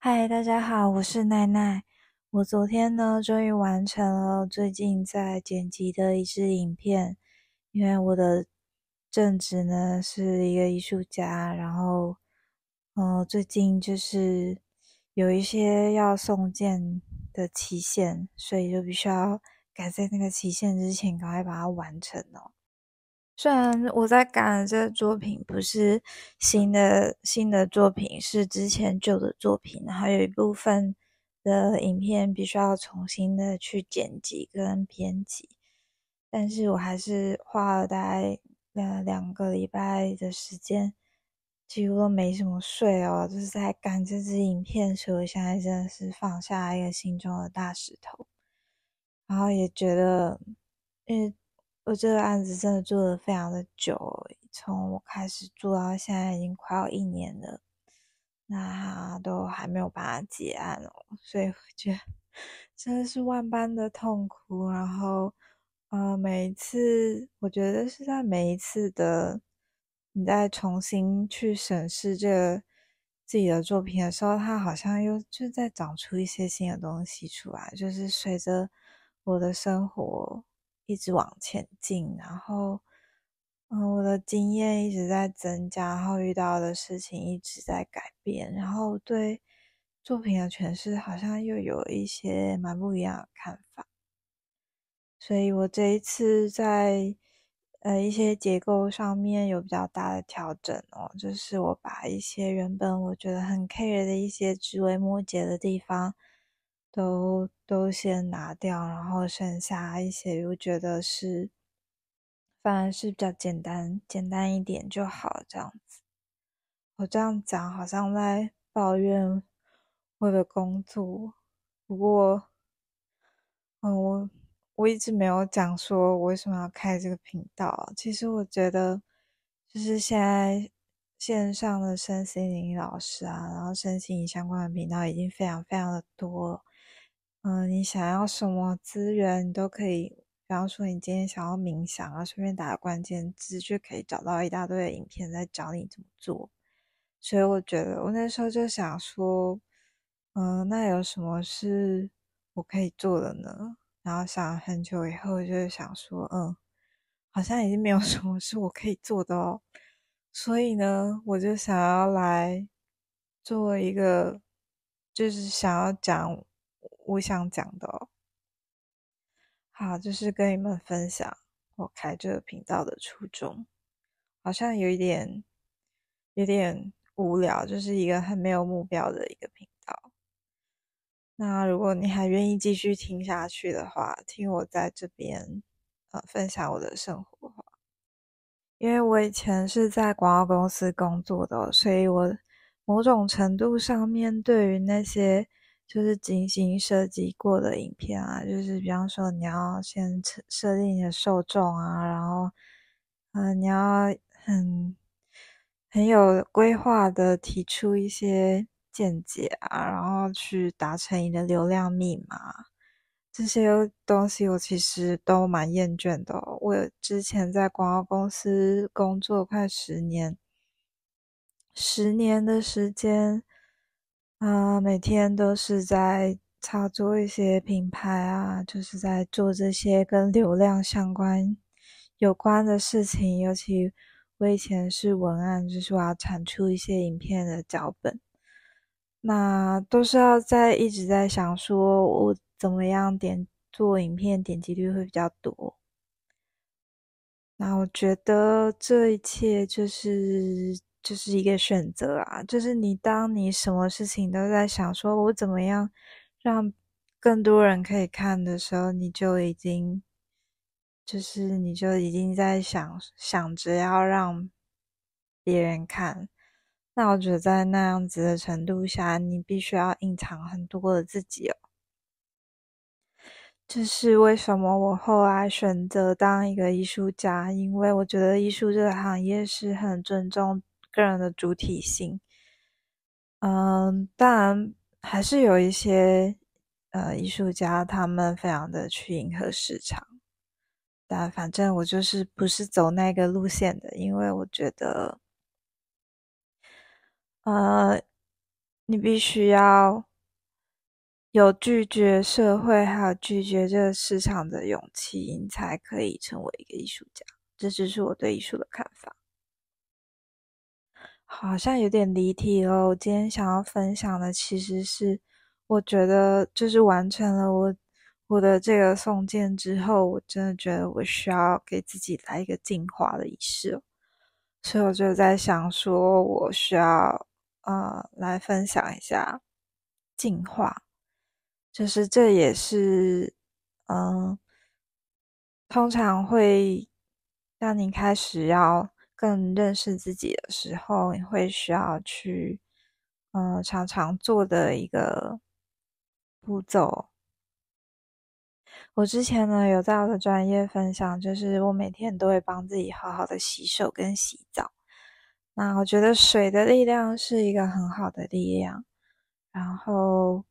嗨，大家好，我是奈奈。我昨天呢，终于完成了最近在剪辑的一支影片。因为我的正职呢是一个艺术家，然后，呃，最近就是有一些要送件的期限，所以就必须要赶在那个期限之前，赶快把它完成哦。虽然我在赶的这个作品不是新的新的作品，是之前旧的作品，然后有一部分的影片必须要重新的去剪辑跟编辑，但是我还是花了大概两两个礼拜的时间，几乎都没什么睡哦，就是在赶这支影片，所以我现在真的是放下一个心中的大石头，然后也觉得，嗯。我这个案子真的做的非常的久，从我开始做到现在已经快要一年了，那都还没有办法结案哦，所以我觉得真的是万般的痛苦。然后，呃，每一次我觉得是在每一次的你在重新去审视这个自己的作品的时候，它好像又就在长出一些新的东西出来，就是随着我的生活。一直往前进，然后，嗯，我的经验一直在增加，然后遇到的事情一直在改变，然后对作品的诠释好像又有一些蛮不一样的看法。所以我这一次在呃一些结构上面有比较大的调整哦，就是我把一些原本我觉得很 care 的一些枝微末节的地方。都都先拿掉，然后剩下一些，又觉得是反而是比较简单，简单一点就好这样子。我这样讲好像在抱怨我的工作，不过，嗯，我我一直没有讲说我为什么要开这个频道。其实我觉得，就是现在线上的身心灵老师啊，然后身心灵相关的频道已经非常非常的多了。嗯，你想要什么资源，你都可以。比方说，你今天想要冥想啊，顺便打个关键字，就可以找到一大堆的影片在教你怎么做。所以我觉得，我那时候就想说，嗯，那有什么是我可以做的呢？然后想很久以后，就是想说，嗯，好像已经没有什么是我可以做的哦。所以呢，我就想要来做一个，就是想要讲。我想讲的，好，就是跟你们分享我开这个频道的初衷。好像有一点有点无聊，就是一个很没有目标的一个频道。那如果你还愿意继续听下去的话，听我在这边呃分享我的生活话，因为我以前是在广告公司工作的，所以我某种程度上面对于那些。就是精心设计过的影片啊，就是比方说你要先设定你的受众啊，然后，嗯，你要很很有规划的提出一些见解啊，然后去达成你的流量密码，这些东西我其实都蛮厌倦的。我之前在广告公司工作快十年，十年的时间。啊，每天都是在操作一些品牌啊，就是在做这些跟流量相关有关的事情。尤其我以前是文案，就是我要产出一些影片的脚本，那都是要在一直在想，说我怎么样点做影片点击率会比较多。那我觉得这一切就是。就是一个选择啊，就是你当你什么事情都在想，说我怎么样让更多人可以看的时候，你就已经，就是你就已经在想想着要让别人看。那我觉得在那样子的程度下，你必须要隐藏很多的自己哦。这是为什么我后来选择当一个艺术家，因为我觉得艺术这个行业是很尊重。个人的主体性，嗯，当然还是有一些呃艺术家，他们非常的去迎合市场，但反正我就是不是走那个路线的，因为我觉得，呃，你必须要有拒绝社会还有拒绝这个市场的勇气，你才可以成为一个艺术家。这只是我对艺术的看法。好像有点离题了。我今天想要分享的其实是，我觉得就是完成了我我的这个送件之后，我真的觉得我需要给自己来一个净化的仪式，所以我就在想说，我需要呃来分享一下净化，就是这也是嗯，通常会让你开始要。更认识自己的时候，你会需要去，嗯，常常做的一个步骤。我之前呢有在我的专业分享，就是我每天都会帮自己好好的洗手跟洗澡。那我觉得水的力量是一个很好的力量。然后，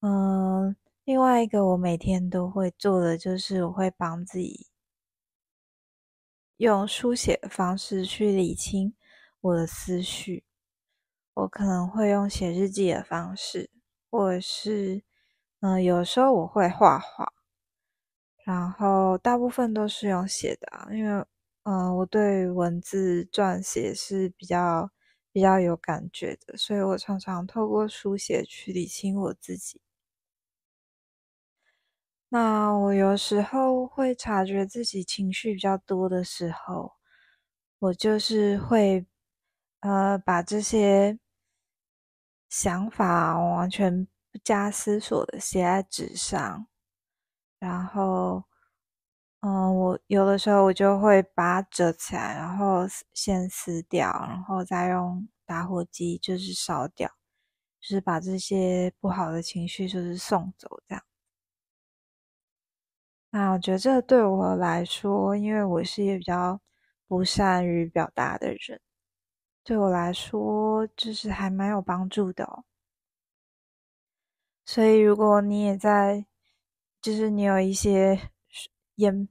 嗯，另外一个我每天都会做的就是我会帮自己。用书写的方式去理清我的思绪，我可能会用写日记的方式，或者是，嗯，有时候我会画画，然后大部分都是用写的啊，因为，嗯，我对文字撰写是比较比较有感觉的，所以我常常透过书写去理清我自己。那我有时候会察觉自己情绪比较多的时候，我就是会，呃，把这些想法完全不加思索的写在纸上，然后，嗯，我有的时候我就会把它折起来，然后先撕掉，然后再用打火机就是烧掉，就是把这些不好的情绪就是送走这样。那我觉得这对我来说，因为我是一个比较不善于表达的人，对我来说就是还蛮有帮助的哦。所以如果你也在，就是你有一些言，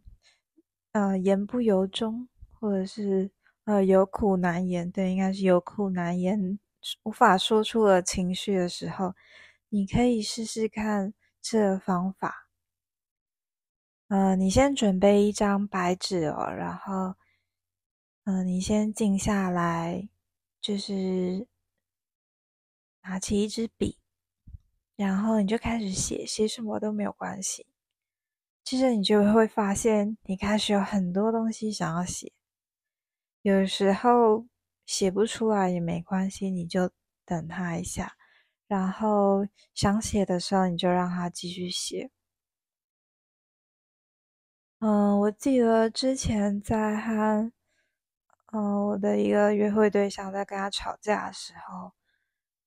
呃，言不由衷，或者是呃有苦难言，对，应该是有苦难言，无法说出了情绪的时候，你可以试试看这方法。呃，你先准备一张白纸哦，然后，嗯，你先静下来，就是拿起一支笔，然后你就开始写，写什么都没有关系。其实你就会发现，你开始有很多东西想要写，有时候写不出来也没关系，你就等他一下，然后想写的时候，你就让他继续写。嗯，我记得之前在和嗯我的一个约会对象在跟他吵架的时候，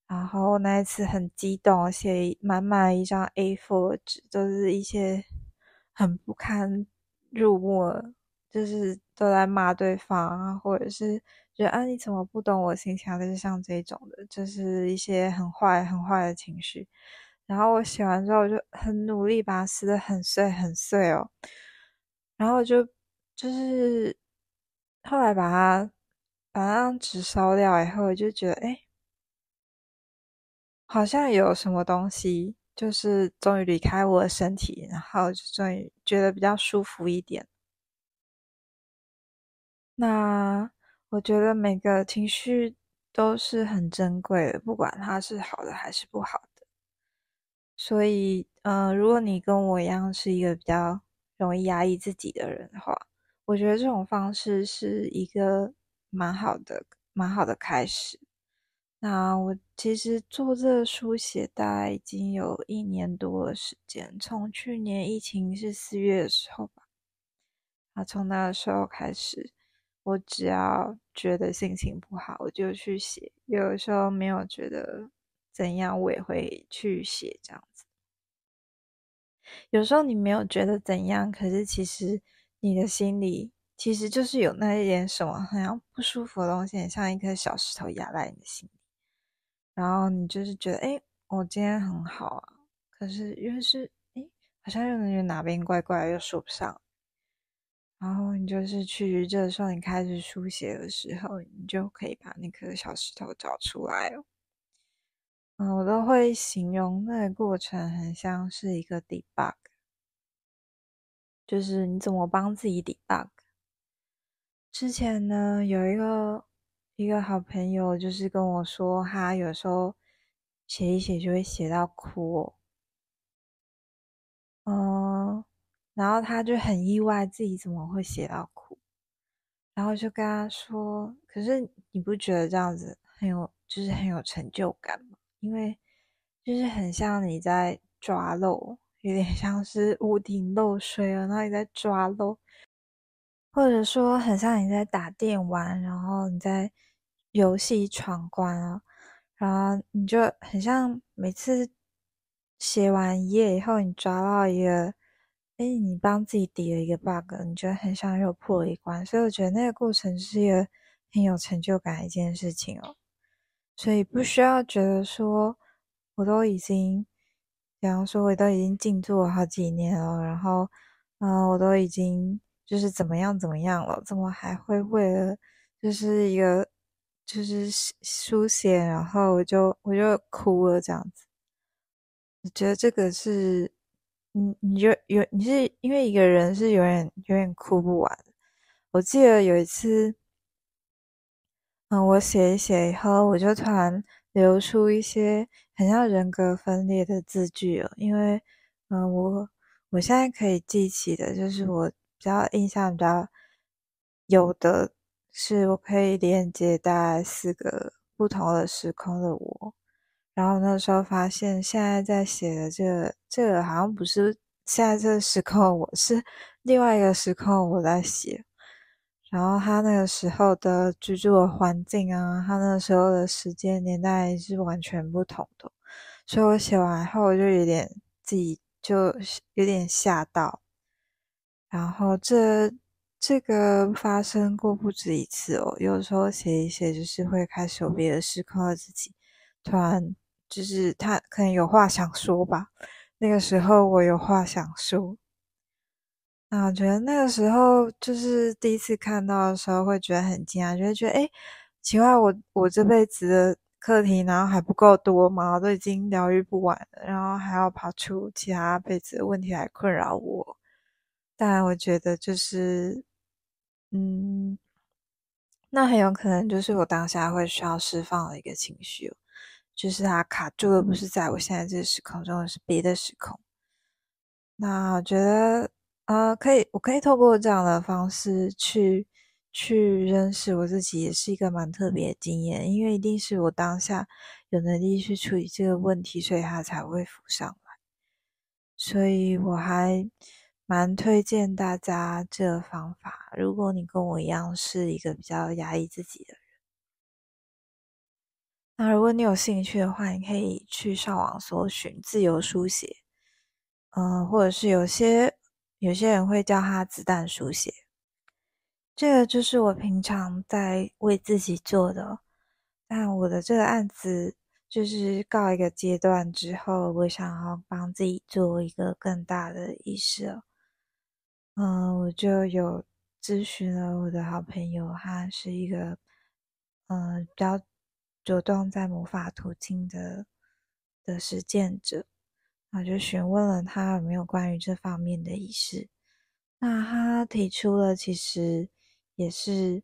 然后那一次很激动，写满满一张 A4 纸，都是一些很不堪入目，就是都在骂对方啊，或者是觉得啊你怎么不懂我心情啊，就是像这种的，就是一些很坏很坏的情绪。然后我写完之后，我就很努力把它撕得很碎很碎哦。然后就就是后来把它把那张纸烧掉以后，就觉得哎，好像有什么东西，就是终于离开我的身体，然后就终于觉得比较舒服一点。那我觉得每个情绪都是很珍贵的，不管它是好的还是不好的。所以，呃，如果你跟我一样是一个比较。容易压抑自己的人的话，我觉得这种方式是一个蛮好的、蛮好的开始。那我其实做这书写大概已经有一年多的时间，从去年疫情是四月的时候吧。啊，从那个时候开始，我只要觉得心情不好，我就去写；有的时候没有觉得怎样，我也会去写这样。有时候你没有觉得怎样，可是其实你的心里其实就是有那一点什么很像不舒服的东西，很像一颗小石头压在你的心里。然后你就是觉得，哎，我今天很好啊，可是又是，哎，好像又觉哪边怪怪，又说不上。然后你就是去这时候你开始书写的时候，你就可以把那颗小石头找出来哦。我都会形容那个过程很像是一个 debug，就是你怎么帮自己 debug。之前呢，有一个一个好朋友，就是跟我说，他有时候写一写就会写到哭，嗯，然后他就很意外自己怎么会写到哭，然后就跟他说，可是你不觉得这样子很有，就是很有成就感吗？因为就是很像你在抓漏，有点像是屋顶漏水了，然后你在抓漏，或者说很像你在打电玩，然后你在游戏闯关啊，然后你就很像每次写完一页以后，你抓到一个，哎，你帮自己抵了一个 bug，你觉得很像又破了一关，所以我觉得那个过程是一个很有成就感的一件事情哦。所以不需要觉得说，我都已经，比方说我都已经静坐好几年了，然后，嗯，我都已经就是怎么样怎么样了，怎么还会为了就是一个就是书写，然后我就我就哭了这样子。我觉得这个是，你你就有你是因为一个人是永远永远哭不完。我记得有一次。嗯，我写一写以后，我就突然流出一些很像人格分裂的字句了。因为，嗯，我我现在可以记起的，就是我比较印象比较有的是，我可以连接大概四个不同的时空的我。然后那时候发现，现在在写的这个这个好像不是现在这个时空，我是另外一个时空我在写。然后他那个时候的居住的环境啊，他那个时候的时间年代是完全不同的，所以我写完后我就有点自己就有点吓到。然后这这个发生过不止一次哦，有时候写一写就是会开始有别的时空的自己，突然就是他可能有话想说吧，那个时候我有话想说。那我觉得那个时候就是第一次看到的时候，会觉得很惊讶，就会觉得哎，奇怪，我我这辈子的课题然后还不够多吗？都已经疗愈不完了，然后还要跑出其他辈子的问题来困扰我。但我觉得就是，嗯，那很有可能就是我当下会需要释放的一个情绪，就是它卡住的不是在我现在这个时空中，是别的时空。那我觉得。啊，可以，我可以透过这样的方式去去认识我自己，也是一个蛮特别的经验。因为一定是我当下有能力去处理这个问题，所以它才会浮上来。所以我还蛮推荐大家这个方法。如果你跟我一样是一个比较压抑自己的人，那如果你有兴趣的话，你可以去上网搜寻自由书写，嗯，或者是有些。有些人会叫它子弹书写，这个就是我平常在为自己做的。但我的这个案子就是告一个阶段之后，我想要帮自己做一个更大的仪式。嗯，我就有咨询了我的好朋友，他是一个嗯比较主动在魔法途径的的实践者。那就询问了他有没有关于这方面的仪式，那他提出了其实也是，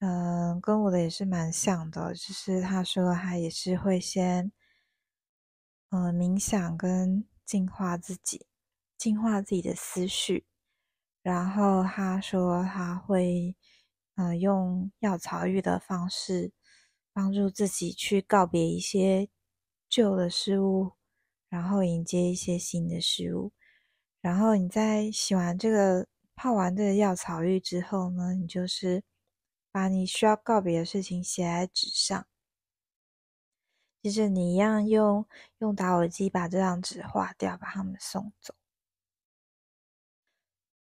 嗯，跟我的也是蛮像的，就是他说他也是会先，嗯，冥想跟净化自己，净化自己的思绪，然后他说他会，嗯，用药草浴的方式帮助自己去告别一些旧的事物。然后迎接一些新的事物，然后你在洗完这个、泡完这个药草浴之后呢，你就是把你需要告别的事情写在纸上，接着你一样用用打火机把这张纸划掉，把他们送走。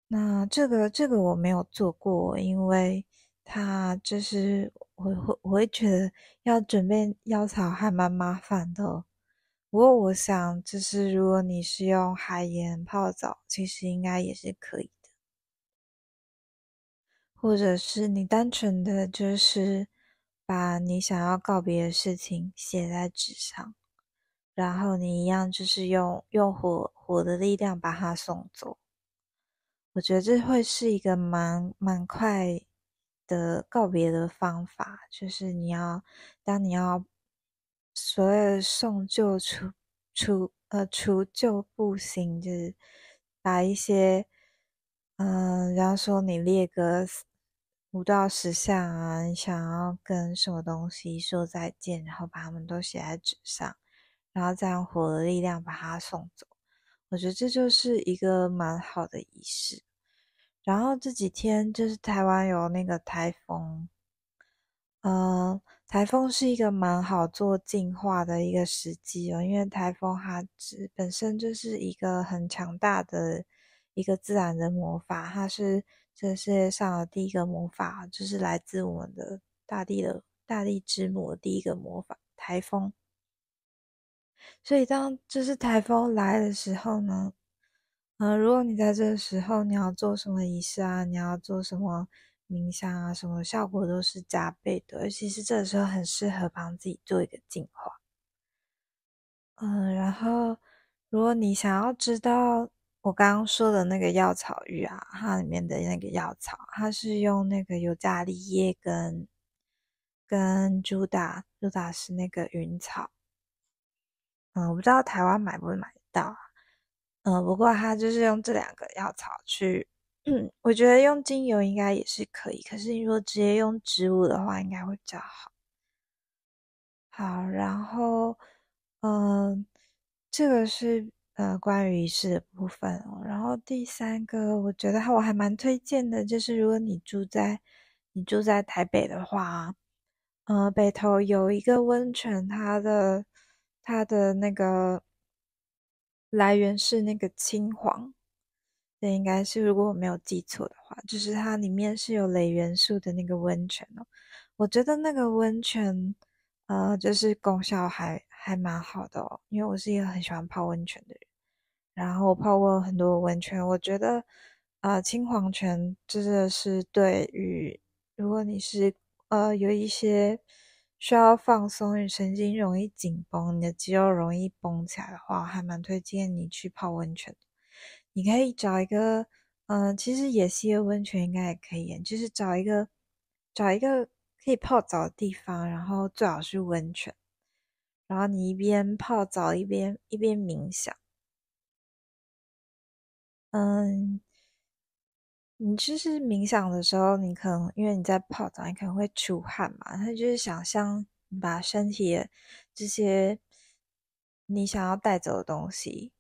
那这个这个我没有做过，因为它就是我会我会觉得要准备药草还蛮麻烦的。不过，我想，就是如果你是用海盐泡澡，其实应该也是可以的。或者是你单纯的就是把你想要告别的事情写在纸上，然后你一样就是用用火火的力量把它送走。我觉得这会是一个蛮蛮快的告别的方法，就是你要当你要所谓送旧除除呃除旧布新，就是把一些嗯，然后说你列个。五到十项啊，你想要跟什么东西说再见，然后把它们都写在纸上，然后再用火的力量把它送走。我觉得这就是一个蛮好的仪式。然后这几天就是台湾有那个台风，嗯，台风是一个蛮好做净化的一个时机哦，因为台风它只本身就是一个很强大的一个自然的魔法，它是。这世界上的第一个魔法，就是来自我们的大地的大地之母的第一个魔法——台风。所以，当就是台风来的时候呢，呃，如果你在这个时候你要做什么仪式啊，你要做什么冥想啊，什么效果都是加倍的。尤其是这时候很适合帮自己做一个净化。嗯，然后如果你想要知道。我刚刚说的那个药草浴啊，它里面的那个药草，它是用那个尤加利叶跟跟朱达，朱达是那个云草。嗯，我不知道台湾买不买得到。啊嗯，不过它就是用这两个药草去，嗯，我觉得用精油应该也是可以。可是你如果直接用植物的话，应该会比较好。好，然后，嗯，这个是。呃，关于仪式的部分哦，然后第三个，我觉得我还蛮推荐的，就是如果你住在你住在台北的话，呃，北投有一个温泉，它的它的那个来源是那个青黄，这应该是如果我没有记错的话，就是它里面是有镭元素的那个温泉哦，我觉得那个温泉，呃，就是功效还。还蛮好的哦，因为我是一个很喜欢泡温泉的人，然后泡过很多温泉，我觉得，呃，青黄泉真的是对于如果你是呃有一些需要放松，你神经容易紧绷，你的肌肉容易绷起来的话，还蛮推荐你去泡温泉。你可以找一个，嗯，其实野溪的温泉应该也可以，就是找一个找一个可以泡澡的地方，然后最好是温泉。然后你一边泡澡一边一边冥想，嗯，你就是冥想的时候，你可能因为你在泡澡，你可能会出汗嘛，他就是想象你把身体这些你想要带走的东西，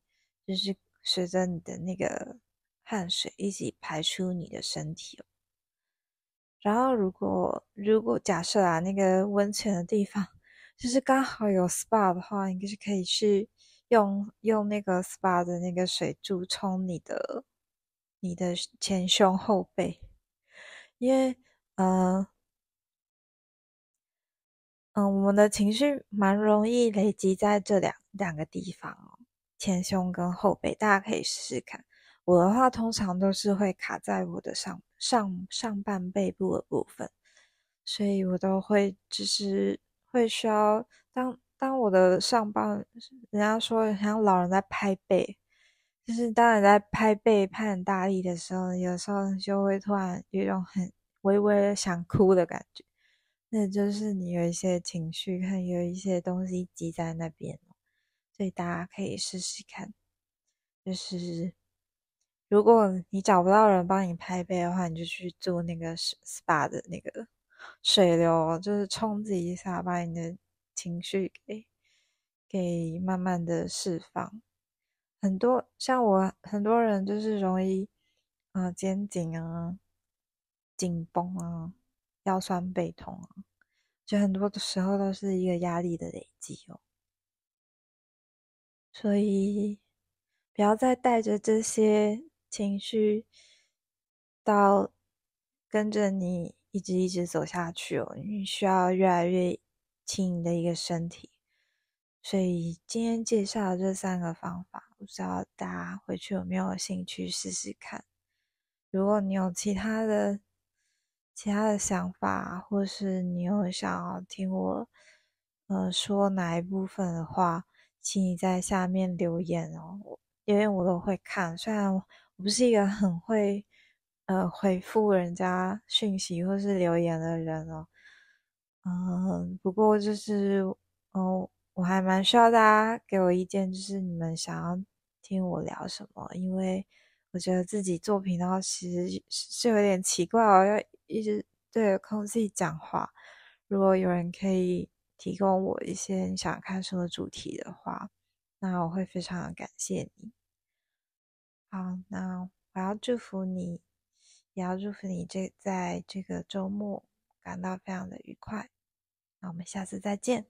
就是随着你的那个汗水一起排出你的身体哦。然后如果如果假设啊，那个温泉的地方。就是刚好有 SPA 的话，应该是可以去用用那个 SPA 的那个水柱冲你的你的前胸后背，因为呃嗯，我们的情绪蛮容易累积在这两两个地方哦，前胸跟后背，大家可以试试看。我的话通常都是会卡在我的上上上半背部的部分，所以我都会就是。会需要当当我的上半，人家说像老人在拍背，就是当你在拍背拍很大力的时候，有时候就会突然有一种很微微想哭的感觉，那就是你有一些情绪，看有一些东西积在那边，所以大家可以试试看，就是如果你找不到人帮你拍背的话，你就去做那个 SPA 的那个。水流就是冲击一下，把你的情绪给给慢慢的释放。很多像我，很多人就是容易啊肩颈啊紧绷啊腰酸背痛啊，就很多的时候都是一个压力的累积哦。所以不要再带着这些情绪到跟着你。一直一直走下去哦，你需要越来越轻盈的一个身体。所以今天介绍的这三个方法，不知道大家回去有没有兴趣试试看？如果你有其他的其他的想法，或是你有想要听我呃说哪一部分的话，请你在下面留言哦，因为我都会看。虽然我不是一个很会呃回复人家讯息或是留言的人哦，嗯，不过就是哦，我还蛮需要大家给我意见，就是你们想要听我聊什么，因为我觉得自己做频道其实是有点奇怪哦，要一直对着空气讲话。如果有人可以提供我一些你想看什么主题的话，那我会非常的感谢你。好，那我要祝福你，也要祝福你这在这个周末感到非常的愉快。那我们下次再见。